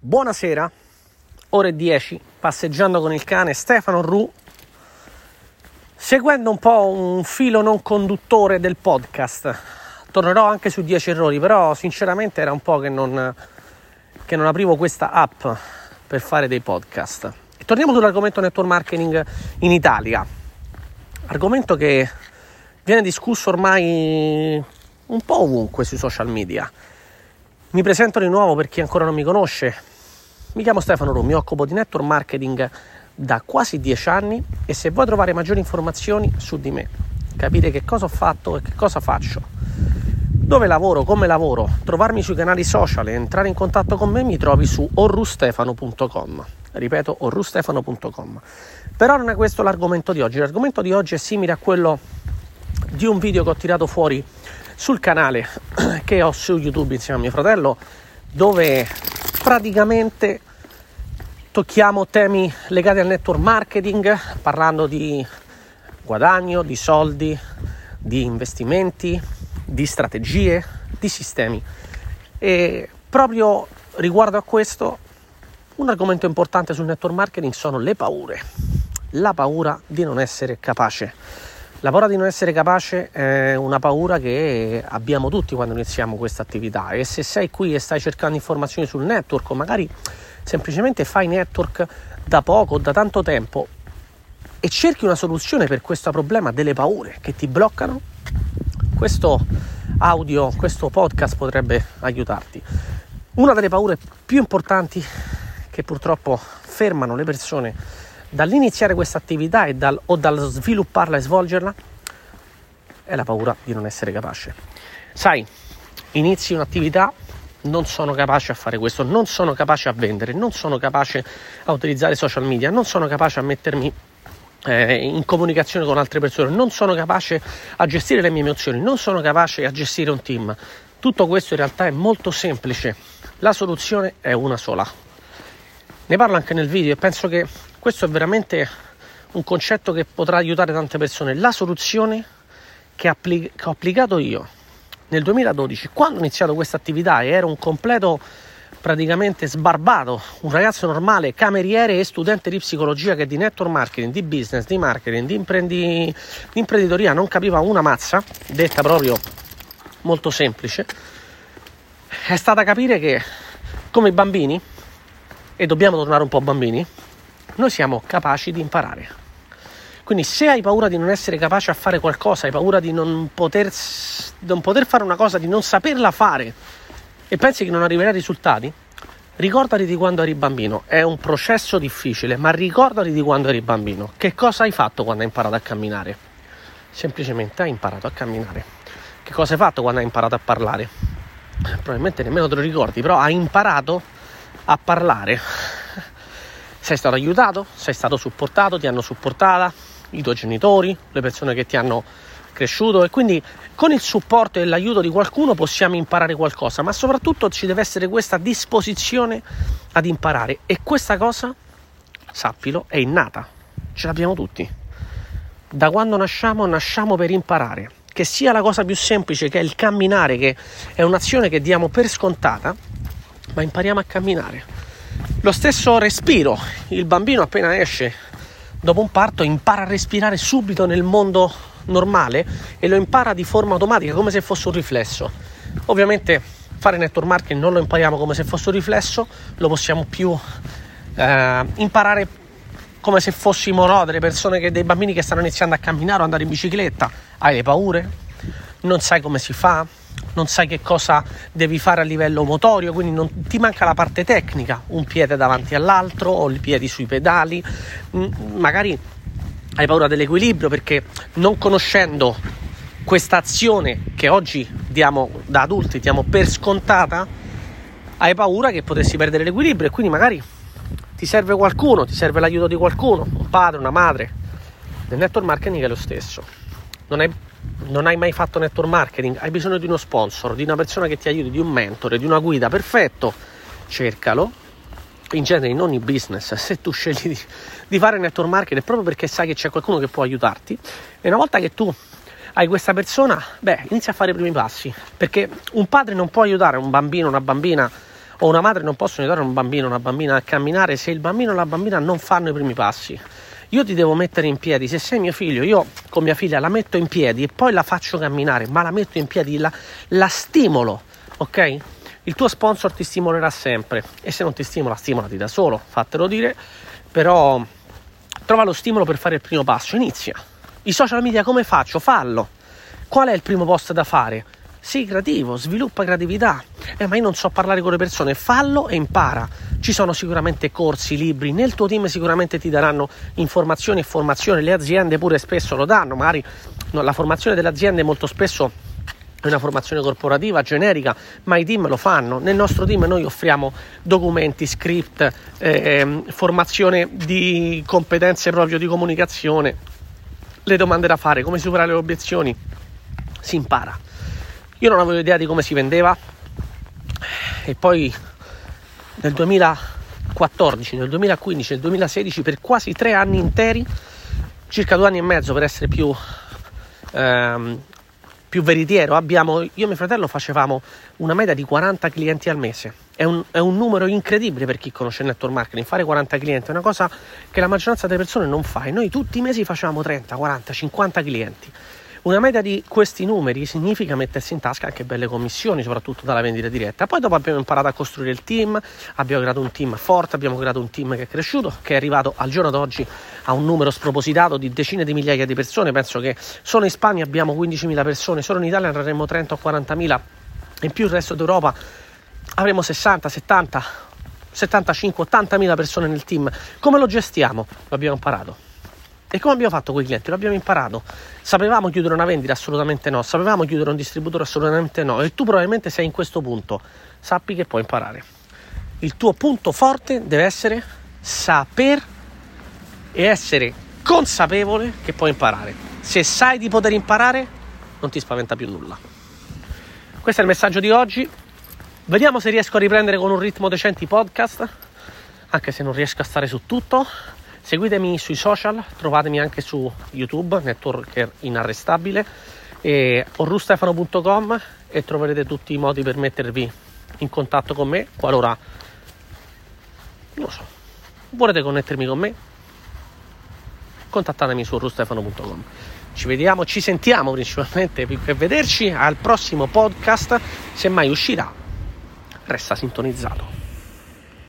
Buonasera, ore 10, passeggiando con il cane Stefano Ru, seguendo un po' un filo non conduttore del podcast. Tornerò anche su 10 errori, però sinceramente era un po' che non, che non aprivo questa app per fare dei podcast. E torniamo sull'argomento network marketing in Italia, argomento che viene discusso ormai un po' ovunque sui social media. Mi presento di nuovo per chi ancora non mi conosce. Mi chiamo Stefano Ru, mi occupo di network marketing da quasi dieci anni e se vuoi trovare maggiori informazioni su di me, capire che cosa ho fatto e che cosa faccio, dove lavoro, come lavoro, trovarmi sui canali social e entrare in contatto con me, mi trovi su orrustefano.com. Ripeto, orrustefano.com. Però non è questo l'argomento di oggi. L'argomento di oggi è simile a quello di un video che ho tirato fuori sul canale che ho su YouTube insieme a mio fratello, dove praticamente tocchiamo temi legati al network marketing, parlando di guadagno, di soldi, di investimenti, di strategie, di sistemi. E proprio riguardo a questo, un argomento importante sul network marketing sono le paure. La paura di non essere capace la paura di non essere capace è una paura che abbiamo tutti quando iniziamo questa attività e se sei qui e stai cercando informazioni sul network o magari semplicemente fai network da poco o da tanto tempo e cerchi una soluzione per questo problema delle paure che ti bloccano, questo audio, questo podcast potrebbe aiutarti. Una delle paure più importanti che purtroppo fermano le persone dall'iniziare questa attività e dal, o dal svilupparla e svolgerla è la paura di non essere capace. Sai, inizi un'attività, non sono capace a fare questo, non sono capace a vendere, non sono capace a utilizzare social media, non sono capace a mettermi eh, in comunicazione con altre persone, non sono capace a gestire le mie emozioni, non sono capace a gestire un team. Tutto questo in realtà è molto semplice. La soluzione è una sola. Ne parlo anche nel video e penso che questo è veramente un concetto che potrà aiutare tante persone. La soluzione che, appli- che ho applicato io nel 2012, quando ho iniziato questa attività e ero un completo praticamente sbarbato, un ragazzo normale, cameriere e studente di psicologia che di network marketing, di business, di marketing, di, imprendi- di imprenditoria non capiva una mazza, detta proprio molto semplice, è stata capire che come bambini, e dobbiamo tornare un po' bambini, noi siamo capaci di imparare. Quindi se hai paura di non essere capace a fare qualcosa, hai paura di non poter, non poter fare una cosa, di non saperla fare e pensi che non arriverai ai risultati, ricordati di quando eri bambino. È un processo difficile, ma ricordati di quando eri bambino. Che cosa hai fatto quando hai imparato a camminare? Semplicemente hai imparato a camminare. Che cosa hai fatto quando hai imparato a parlare? Probabilmente nemmeno te lo ricordi, però hai imparato a parlare sei stato aiutato, sei stato supportato, ti hanno supportata i tuoi genitori, le persone che ti hanno cresciuto e quindi con il supporto e l'aiuto di qualcuno possiamo imparare qualcosa, ma soprattutto ci deve essere questa disposizione ad imparare e questa cosa, sappilo, è innata, ce l'abbiamo tutti. Da quando nasciamo, nasciamo per imparare, che sia la cosa più semplice che è il camminare, che è un'azione che diamo per scontata, ma impariamo a camminare lo stesso respiro, il bambino appena esce dopo un parto impara a respirare subito nel mondo normale e lo impara di forma automatica come se fosse un riflesso. Ovviamente fare network marketing non lo impariamo come se fosse un riflesso, lo possiamo più eh, imparare come se fossimo no, delle persone che, dei bambini che stanno iniziando a camminare o andare in bicicletta. Hai le paure? Non sai come si fa? Non sai che cosa devi fare a livello motorio, quindi non, ti manca la parte tecnica, un piede davanti all'altro o i piedi sui pedali, mm, magari hai paura dell'equilibrio perché non conoscendo questa azione che oggi diamo da adulti, diamo per scontata, hai paura che potessi perdere l'equilibrio e quindi magari ti serve qualcuno, ti serve l'aiuto di qualcuno, un padre, una madre. Nel network marketing è lo stesso. Non hai non hai mai fatto network marketing, hai bisogno di uno sponsor, di una persona che ti aiuti, di un mentore, di una guida, perfetto, cercalo. In genere in ogni business, se tu scegli di, di fare network marketing è proprio perché sai che c'è qualcuno che può aiutarti e una volta che tu hai questa persona, beh, inizia a fare i primi passi, perché un padre non può aiutare un bambino, una bambina o una madre non possono aiutare un bambino una bambina a camminare se il bambino o la bambina non fanno i primi passi. Io ti devo mettere in piedi, se sei mio figlio, io con mia figlia la metto in piedi e poi la faccio camminare, ma la metto in piedi, la, la stimolo, ok? Il tuo sponsor ti stimolerà sempre e se non ti stimola, stimolati da solo, fatelo dire, però trova lo stimolo per fare il primo passo, inizia. I social media come faccio? Fallo. Qual è il primo post da fare? Sii creativo, sviluppa creatività. Eh, ma io non so parlare con le persone, fallo e impara. Ci sono sicuramente corsi, libri, nel tuo team sicuramente ti daranno informazioni e formazione, le aziende pure spesso lo danno, magari no, la formazione delle aziende molto spesso è una formazione corporativa generica, ma i team lo fanno. Nel nostro team noi offriamo documenti, script, eh, ehm, formazione di competenze proprio di comunicazione, le domande da fare, come superare le obiezioni. Si impara. Io non avevo idea di come si vendeva e poi nel 2014, nel 2015, nel 2016, per quasi tre anni interi, circa due anni e mezzo per essere più, ehm, più veritiero, abbiamo, io e mio fratello facevamo una media di 40 clienti al mese. È un, è un, numero incredibile per chi conosce il network marketing. Fare 40 clienti è una cosa che la maggioranza delle persone non fa e noi tutti i mesi facevamo 30, 40, 50 clienti. Una media di questi numeri significa mettersi in tasca anche belle commissioni, soprattutto dalla vendita diretta. Poi dopo abbiamo imparato a costruire il team, abbiamo creato un team forte, abbiamo creato un team che è cresciuto, che è arrivato al giorno d'oggi a un numero spropositato di decine di migliaia di persone. Penso che solo in Spagna abbiamo 15.000 persone, solo in Italia ne avremo 30 o 40.000, in più il resto d'Europa avremo 60, 70, 75, 80.000 persone nel team. Come lo gestiamo? Lo abbiamo imparato. E come abbiamo fatto con i clienti? Lo abbiamo imparato. Sapevamo chiudere una vendita? Assolutamente no. Sapevamo chiudere un distributore? Assolutamente no. E tu probabilmente sei in questo punto. Sappi che puoi imparare. Il tuo punto forte deve essere saper e essere consapevole che puoi imparare. Se sai di poter imparare, non ti spaventa più nulla. Questo è il messaggio di oggi. Vediamo se riesco a riprendere con un ritmo decente i podcast, anche se non riesco a stare su tutto Seguitemi sui social, trovatemi anche su YouTube, networker inarrestabile, e orrustefano.com e troverete tutti i modi per mettervi in contatto con me qualora, non lo so, volete connettermi con me, contattatemi su orrustefano.com. Ci vediamo, ci sentiamo principalmente per vederci al prossimo podcast, se mai uscirà, resta sintonizzato.